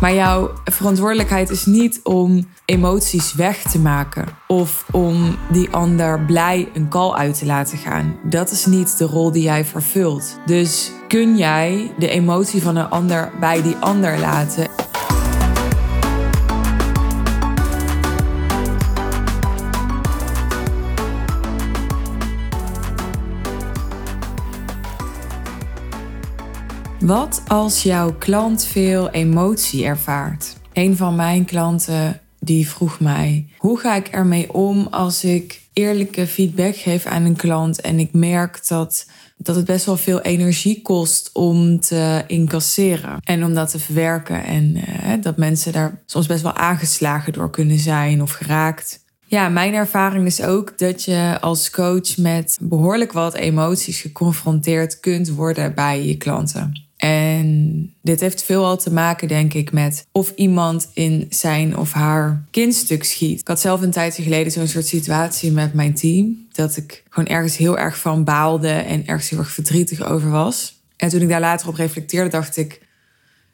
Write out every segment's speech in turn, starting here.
Maar jouw verantwoordelijkheid is niet om emoties weg te maken of om die ander blij een kal uit te laten gaan. Dat is niet de rol die jij vervult. Dus kun jij de emotie van een ander bij die ander laten? Wat als jouw klant veel emotie ervaart? Een van mijn klanten die vroeg mij: hoe ga ik ermee om als ik eerlijke feedback geef aan een klant en ik merk dat, dat het best wel veel energie kost om te incasseren en om dat te verwerken en eh, dat mensen daar soms best wel aangeslagen door kunnen zijn of geraakt. Ja, mijn ervaring is ook dat je als coach met behoorlijk wat emoties geconfronteerd kunt worden bij je klanten. En dit heeft veelal te maken, denk ik, met of iemand in zijn of haar kindstuk schiet. Ik had zelf een tijdje geleden zo'n soort situatie met mijn team. Dat ik gewoon ergens heel erg van baalde en ergens heel erg verdrietig over was. En toen ik daar later op reflecteerde, dacht ik: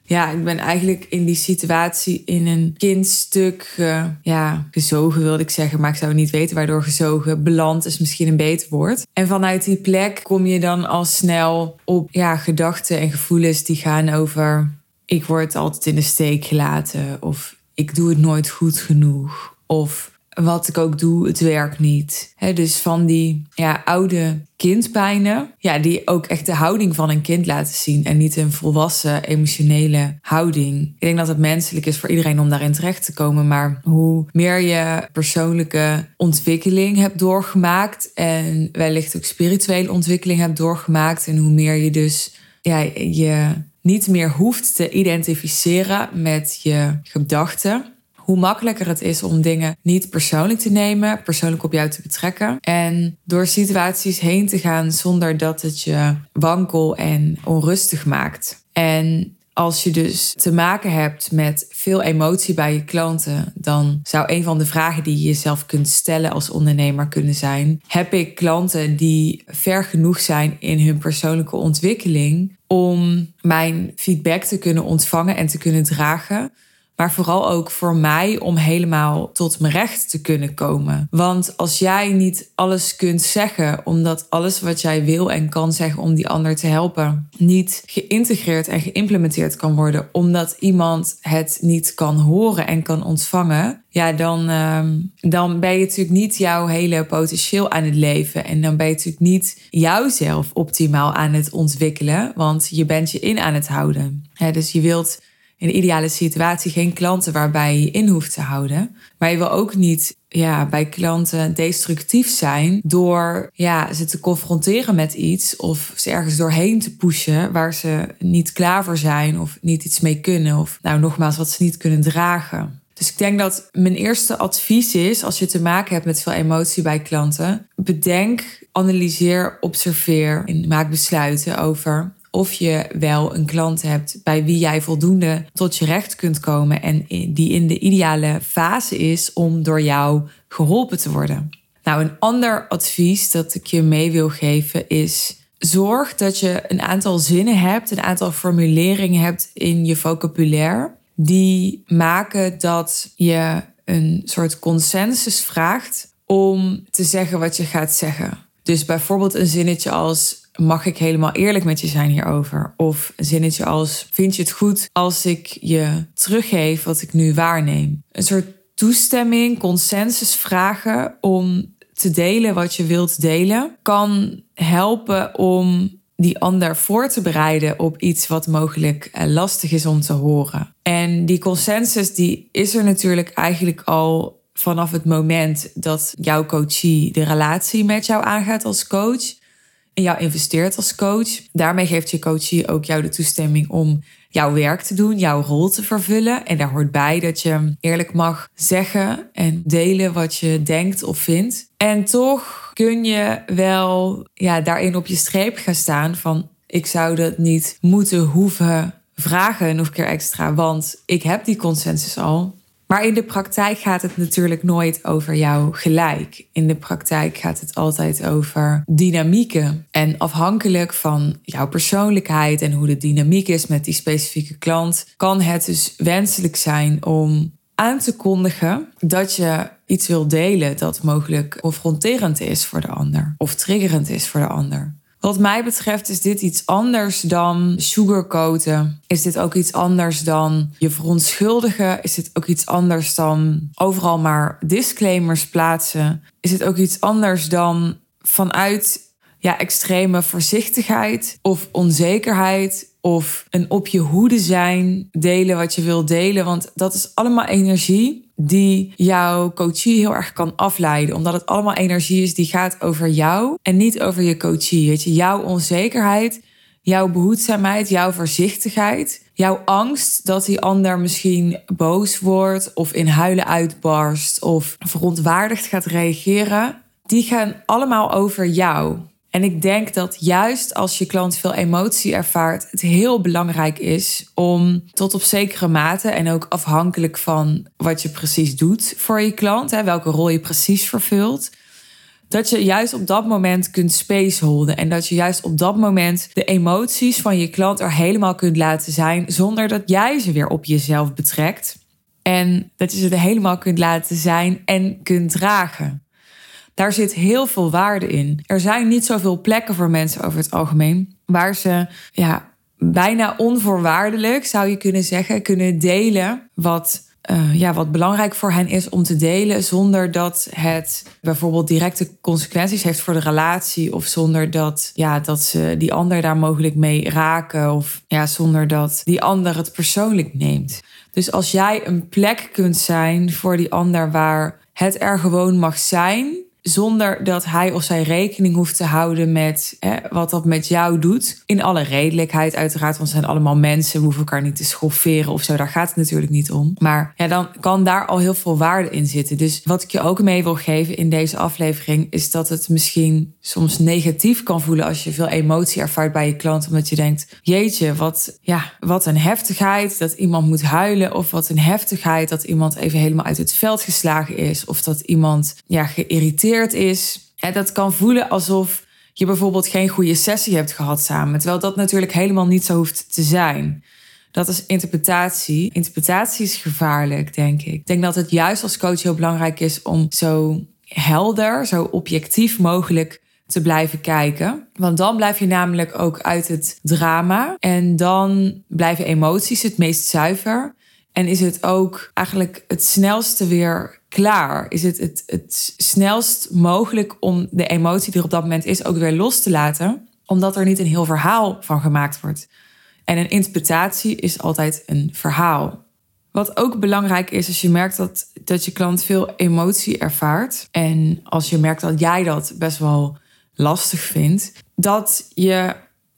ja, ik ben eigenlijk in die situatie in een kindstuk uh, ja, gezogen, wilde ik zeggen. Maar ik zou niet weten waardoor gezogen. Beland is misschien een beter woord. En vanuit die plek kom je dan al snel op ja, gedachten en gevoelens die gaan over... ik word altijd in de steek gelaten. Of ik doe het nooit goed genoeg. Of wat ik ook doe, het werkt niet. dus van die ja, oude kindpijnen, ja, die ook echt de houding van een kind laten zien en niet een volwassen emotionele houding. Ik denk dat het menselijk is voor iedereen om daarin terecht te komen, maar hoe meer je persoonlijke ontwikkeling hebt doorgemaakt en wellicht ook spirituele ontwikkeling hebt doorgemaakt en hoe meer je dus ja, je niet meer hoeft te identificeren met je gedachten hoe makkelijker het is om dingen niet persoonlijk te nemen, persoonlijk op jou te betrekken. En door situaties heen te gaan zonder dat het je wankel en onrustig maakt. En als je dus te maken hebt met veel emotie bij je klanten, dan zou een van de vragen die je jezelf kunt stellen als ondernemer kunnen zijn: heb ik klanten die ver genoeg zijn in hun persoonlijke ontwikkeling om mijn feedback te kunnen ontvangen en te kunnen dragen? Maar vooral ook voor mij om helemaal tot mijn recht te kunnen komen. Want als jij niet alles kunt zeggen, omdat alles wat jij wil en kan zeggen om die ander te helpen, niet geïntegreerd en geïmplementeerd kan worden, omdat iemand het niet kan horen en kan ontvangen, ja, dan, ehm, dan ben je natuurlijk niet jouw hele potentieel aan het leven. En dan ben je natuurlijk niet jouzelf optimaal aan het ontwikkelen, want je bent je in aan het houden. dus je wilt in de ideale situatie geen klanten waarbij je in hoeft te houden. Maar je wil ook niet ja, bij klanten destructief zijn door ja, ze te confronteren met iets of ze ergens doorheen te pushen waar ze niet klaar voor zijn of niet iets mee kunnen. Of nou nogmaals, wat ze niet kunnen dragen. Dus ik denk dat mijn eerste advies is, als je te maken hebt met veel emotie bij klanten, bedenk, analyseer, observeer en maak besluiten over of je wel een klant hebt bij wie jij voldoende tot je recht kunt komen en die in de ideale fase is om door jou geholpen te worden. Nou, een ander advies dat ik je mee wil geven is zorg dat je een aantal zinnen hebt, een aantal formuleringen hebt in je vocabulaire die maken dat je een soort consensus vraagt om te zeggen wat je gaat zeggen. Dus bijvoorbeeld een zinnetje als mag ik helemaal eerlijk met je zijn hierover? Of een zinnetje als, vind je het goed als ik je teruggeef wat ik nu waarneem? Een soort toestemming, consensus vragen om te delen wat je wilt delen, kan helpen om die ander voor te bereiden op iets wat mogelijk eh, lastig is om te horen. En die consensus die is er natuurlijk eigenlijk al vanaf het moment dat jouw coachie de relatie met jou aangaat als coach in jou investeert als coach. Daarmee geeft je coachie ook jou de toestemming om jouw werk te doen, jouw rol te vervullen. En daar hoort bij dat je eerlijk mag zeggen en delen wat je denkt of vindt. En toch kun je wel ja, daarin op je streep gaan staan van ik zou dat niet moeten hoeven vragen nog een keer extra, want ik heb die consensus al. Maar in de praktijk gaat het natuurlijk nooit over jou gelijk. In de praktijk gaat het altijd over dynamieken. En afhankelijk van jouw persoonlijkheid en hoe de dynamiek is met die specifieke klant, kan het dus wenselijk zijn om aan te kondigen dat je iets wil delen dat mogelijk confronterend is voor de ander of triggerend is voor de ander. Wat mij betreft is dit iets anders dan sugarcoaten. Is dit ook iets anders dan je verontschuldigen? Is dit ook iets anders dan overal maar disclaimers plaatsen? Is het ook iets anders dan vanuit ja, extreme voorzichtigheid of onzekerheid of een op je hoede zijn, delen wat je wil delen? Want dat is allemaal energie die jouw coachie heel erg kan afleiden. Omdat het allemaal energie is die gaat over jou en niet over je coachie. Weet je, jouw onzekerheid, jouw behoedzaamheid, jouw voorzichtigheid, jouw angst dat die ander misschien boos wordt of in huilen uitbarst of verontwaardigd gaat reageren. Die gaan allemaal over jou. En ik denk dat juist als je klant veel emotie ervaart, het heel belangrijk is om tot op zekere mate en ook afhankelijk van wat je precies doet voor je klant, hè, welke rol je precies vervult, dat je juist op dat moment kunt spaceholden en dat je juist op dat moment de emoties van je klant er helemaal kunt laten zijn zonder dat jij ze weer op jezelf betrekt. En dat je ze er helemaal kunt laten zijn en kunt dragen. Daar zit heel veel waarde in. Er zijn niet zoveel plekken voor mensen over het algemeen waar ze ja, bijna onvoorwaardelijk, zou je kunnen zeggen, kunnen delen wat, uh, ja, wat belangrijk voor hen is om te delen, zonder dat het bijvoorbeeld directe consequenties heeft voor de relatie, of zonder dat, ja, dat ze die ander daar mogelijk mee raken, of ja, zonder dat die ander het persoonlijk neemt. Dus als jij een plek kunt zijn voor die ander waar het er gewoon mag zijn, zonder dat hij of zij rekening hoeft te houden met hè, wat dat met jou doet. In alle redelijkheid uiteraard, want we zijn allemaal mensen. We hoeven elkaar niet te schofferen of zo. Daar gaat het natuurlijk niet om. Maar ja, dan kan daar al heel veel waarde in zitten. Dus wat ik je ook mee wil geven in deze aflevering... is dat het misschien soms negatief kan voelen... als je veel emotie ervaart bij je klant. Omdat je denkt, jeetje, wat, ja, wat een heftigheid dat iemand moet huilen. Of wat een heftigheid dat iemand even helemaal uit het veld geslagen is. Of dat iemand ja, geïrriteerd is. Hè, dat kan voelen alsof je bijvoorbeeld geen goede sessie hebt gehad samen. Terwijl dat natuurlijk helemaal niet zo hoeft te zijn. Dat is interpretatie. Interpretatie is gevaarlijk, denk ik. Ik denk dat het juist als coach heel belangrijk is om zo helder, zo objectief mogelijk te blijven kijken. Want dan blijf je namelijk ook uit het drama. En dan blijven emoties het meest zuiver. En is het ook eigenlijk het snelste weer klaar? Is het, het het snelst mogelijk om de emotie die er op dat moment is ook weer los te laten? Omdat er niet een heel verhaal van gemaakt wordt. En een interpretatie is altijd een verhaal. Wat ook belangrijk is als je merkt dat, dat je klant veel emotie ervaart. En als je merkt dat jij dat best wel lastig vindt. Dat je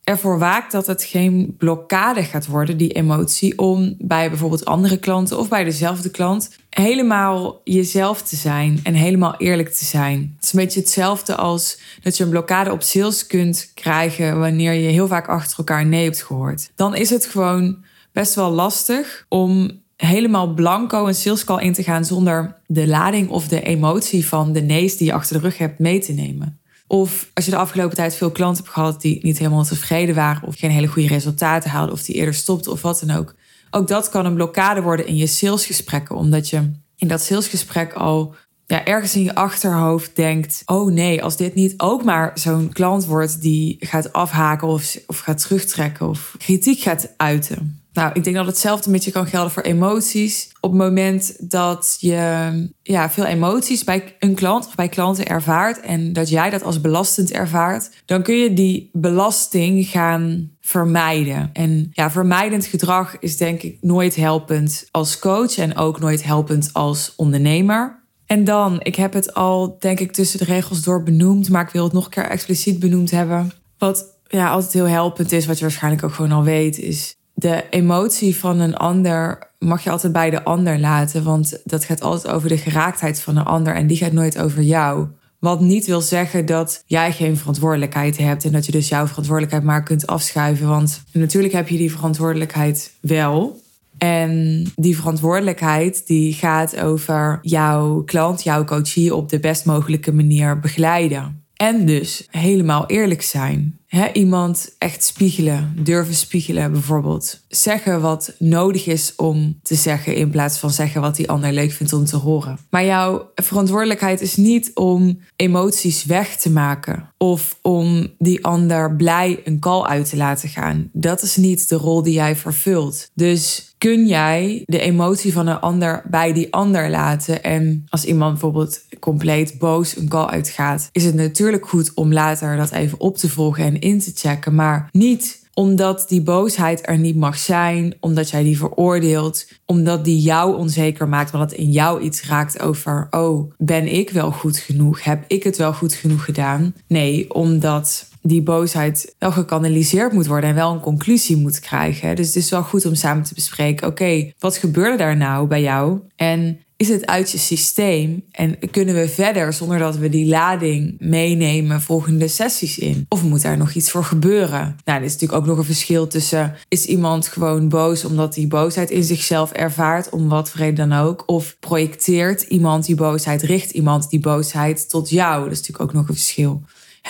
ervoor waakt dat het geen blokkade gaat worden, die emotie, om bij bijvoorbeeld andere klanten of bij dezelfde klant helemaal jezelf te zijn en helemaal eerlijk te zijn. Het is een beetje hetzelfde als dat je een blokkade op sales kunt krijgen wanneer je heel vaak achter elkaar nee hebt gehoord. Dan is het gewoon best wel lastig om helemaal blanco een sales call in te gaan zonder de lading of de emotie van de nee's die je achter de rug hebt mee te nemen. Of als je de afgelopen tijd veel klanten hebt gehad die niet helemaal tevreden waren of geen hele goede resultaten haalden of die eerder stopten of wat dan ook. Ook dat kan een blokkade worden in je salesgesprekken, omdat je in dat salesgesprek al ja, ergens in je achterhoofd denkt: oh nee, als dit niet ook maar zo'n klant wordt die gaat afhaken of, of gaat terugtrekken of kritiek gaat uiten. Nou, ik denk dat hetzelfde een beetje kan gelden voor emoties. Op het moment dat je ja, veel emoties bij een klant of bij klanten ervaart en dat jij dat als belastend ervaart, dan kun je die belasting gaan vermijden. En ja, vermijdend gedrag is denk ik nooit helpend als coach en ook nooit helpend als ondernemer. En dan, ik heb het al denk ik tussen de regels door benoemd, maar ik wil het nog een keer expliciet benoemd hebben. Wat ja, altijd heel helpend is, wat je waarschijnlijk ook gewoon al weet, is de emotie van een ander mag je altijd bij de ander laten. Want dat gaat altijd over de geraaktheid van een ander en die gaat nooit over jou. Wat niet wil zeggen dat jij geen verantwoordelijkheid hebt en dat je dus jouw verantwoordelijkheid maar kunt afschuiven. Want natuurlijk heb je die verantwoordelijkheid wel. En die verantwoordelijkheid die gaat over jouw klant, jouw coachie op de best mogelijke manier begeleiden. En dus helemaal eerlijk zijn. Iemand echt spiegelen, durven spiegelen bijvoorbeeld. Zeggen wat nodig is om te zeggen in plaats van zeggen wat die ander leuk vindt om te horen. Maar jouw verantwoordelijkheid is niet om emoties weg te maken of om die ander blij een call uit te laten gaan. Dat is niet de rol die jij vervult. Dus kun jij de emotie van een ander bij die ander laten. En als iemand bijvoorbeeld compleet boos een call uitgaat, is het natuurlijk goed om later dat even op te volgen en in te checken. Maar niet omdat die boosheid er niet mag zijn, omdat jij die veroordeelt, omdat die jou onzeker maakt, omdat het in jou iets raakt over, oh, ben ik wel goed genoeg? Heb ik het wel goed genoeg gedaan? Nee, omdat die boosheid wel gekanaliseerd moet worden en wel een conclusie moet krijgen. Dus het is wel goed om samen te bespreken: oké, wat gebeurde daar nou bij jou? En is het uit je systeem en kunnen we verder zonder dat we die lading meenemen volgende sessies in? Of moet daar nog iets voor gebeuren? Nou, er is natuurlijk ook nog een verschil tussen is iemand gewoon boos omdat hij boosheid in zichzelf ervaart, om wat voor reden dan ook, of projecteert iemand die boosheid, richt iemand die boosheid tot jou? Dat is natuurlijk ook nog een verschil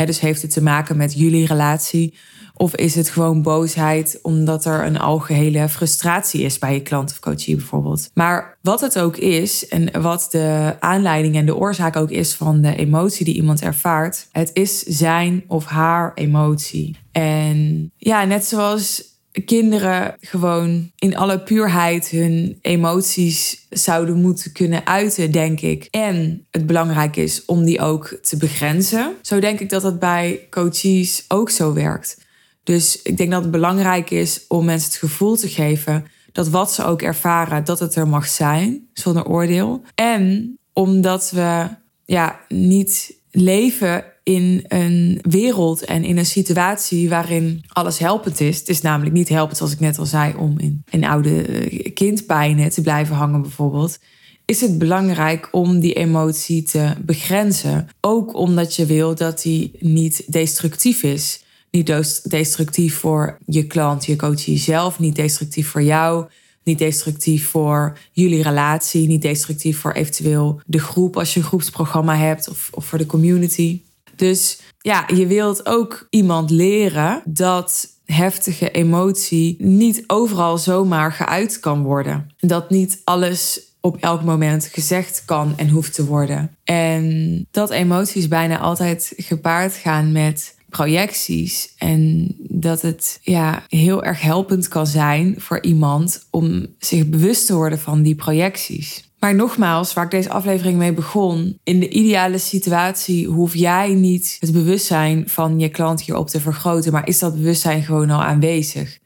dus heeft het te maken met jullie relatie? Of is het gewoon boosheid omdat er een algehele frustratie is bij je klant of coachie bijvoorbeeld? Maar wat het ook is en wat de aanleiding en de oorzaak ook is van de emotie die iemand ervaart, het is zijn of haar emotie. En ja, net zoals kinderen gewoon in alle puurheid hun emoties zouden moeten kunnen uiten, denk ik. En het belangrijk is om die ook te begrenzen. Zo denk ik dat dat bij coaches ook zo werkt. Dus ik denk dat het belangrijk is om mensen het gevoel te geven dat wat ze ook ervaren, dat het er mag zijn, zonder oordeel. En omdat we ja, niet leven in een wereld en in een situatie waarin alles helpend is. Het is namelijk niet helpend, zoals ik net al zei, om in, in oude eh, kindpijnen te blijven hangen bijvoorbeeld. Is het belangrijk om die emotie te begrenzen? Ook omdat je wil dat die niet destructief is. Niet destructief voor je klant, je coach zelf, niet destructief voor jou, niet destructief voor jullie relatie, niet destructief voor eventueel de groep als je een groepsprogramma hebt of, of voor de community. Dus ja, je wilt ook iemand leren dat heftige emotie niet overal zomaar geuit kan worden. Dat niet alles op elk moment gezegd kan en hoeft te worden. En dat emoties bijna altijd gepaard gaan met projecties. En dat het ja, heel erg helpend kan zijn voor iemand om zich bewust te worden van die projecties. Maar nogmaals, waar ik deze aflevering mee begon, in de ideale situatie hoef jij niet het bewustzijn van je klant hierop te vergroten, maar is dat bewustzijn gewoon al aanwezig?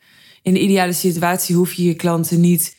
In de ideale situatie hoef je je klanten niet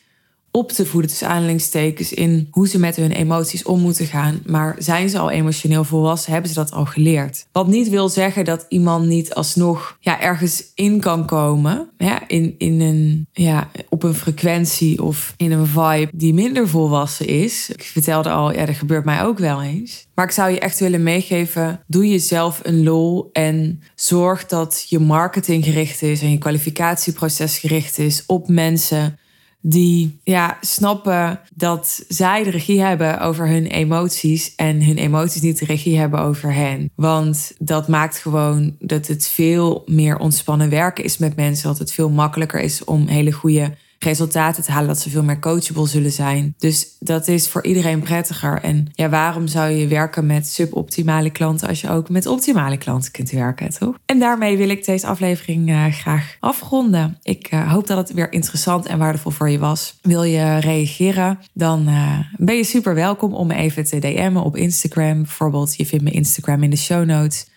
op te voeden, tussen aanhalingstekens, in hoe ze met hun emoties om moeten gaan. Maar zijn ze al emotioneel volwassen? Hebben ze dat al geleerd? Wat niet wil zeggen dat iemand niet alsnog ja, ergens in kan komen. Ja, in, in een, ja, op een frequentie of in een vibe die minder volwassen is. Ik vertelde al, ja, dat gebeurt mij ook wel eens. Maar ik zou je echt willen meegeven: doe jezelf een lol en zorg dat je marketing gericht is en je kwalificatieproces gericht is op mensen die ja, snappen dat zij de regie hebben over hun emoties en hun emoties niet de regie hebben over hen. Want dat maakt gewoon dat het veel meer ontspannen werken is met mensen, dat het veel makkelijker is om hele goede resultaten te halen, dat ze veel meer coachable zullen zijn. Dus dat is voor iedereen prettiger. En ja, waarom zou je werken met suboptimale klanten als je ook met optimale klanten kunt werken, toch? En daarmee wil ik deze aflevering uh, graag afronden. Ik uh, hoop dat het weer interessant en waardevol voor je was. Wil je reageren? Dan uh, ben je super welkom om even te DM'en op Instagram. Bijvoorbeeld, je vindt mijn Instagram in de show notes.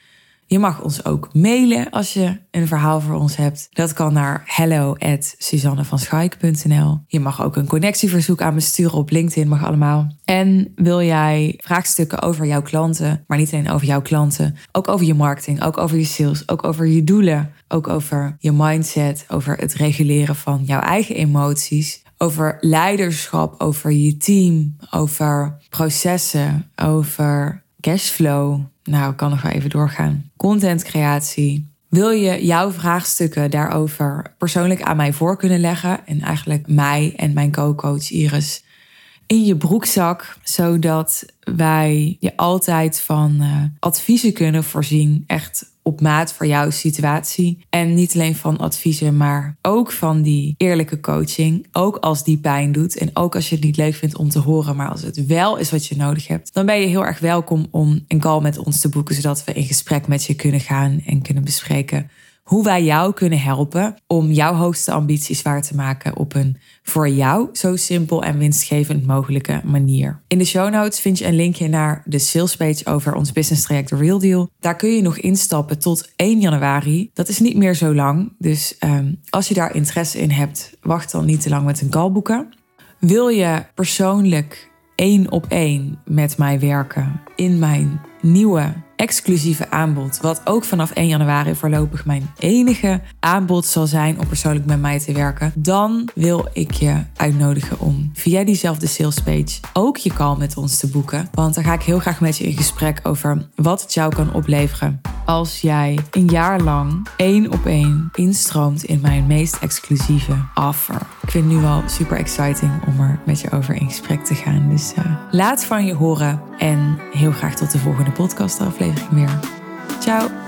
Je mag ons ook mailen als je een verhaal voor ons hebt. Dat kan naar hello@suzannevanschaik.nl. Je mag ook een connectieverzoek aan me sturen op LinkedIn, mag allemaal. En wil jij vraagstukken over jouw klanten, maar niet alleen over jouw klanten, ook over je marketing, ook over je sales, ook over je doelen, ook over je mindset, over het reguleren van jouw eigen emoties, over leiderschap, over je team, over processen, over cashflow. Nou, ik kan nog wel even doorgaan. Contentcreatie. Wil je jouw vraagstukken daarover persoonlijk aan mij voor kunnen leggen en eigenlijk mij en mijn co-coach Iris in je broekzak, zodat wij je altijd van uh, adviezen kunnen voorzien, echt op maat voor jouw situatie. En niet alleen van adviezen, maar ook van die eerlijke coaching. Ook als die pijn doet en ook als je het niet leuk vindt om te horen, maar als het wel is wat je nodig hebt, dan ben je heel erg welkom om een call met ons te boeken, zodat we in gesprek met je kunnen gaan en kunnen bespreken hoe wij jou kunnen helpen om jouw hoogste ambities waar te maken op een voor jou zo simpel en winstgevend mogelijke manier. In de show notes vind je een linkje naar de salespage over ons business traject The Real Deal. Daar kun je nog instappen tot 1 januari. Dat is niet meer zo lang, dus um, als je daar interesse in hebt, wacht dan niet te lang met een call boeken. Wil je persoonlijk één op één met mij werken in mijn nieuwe exclusieve aanbod. Wat ook vanaf 1 januari voorlopig mijn enige aanbod zal zijn om persoonlijk met mij te werken. Dan wil ik je uitnodigen om via diezelfde salespage ook je call met ons te boeken. Want dan ga ik heel graag met je in gesprek over wat het jou kan opleveren als jij een jaar lang één op één instroomt in mijn meest exclusieve offer. Ik vind het nu al super exciting om er met je over in gesprek te gaan. Dus uh, laat van je horen en heel graag tot de volgende podcast aflevering weer. Ciao!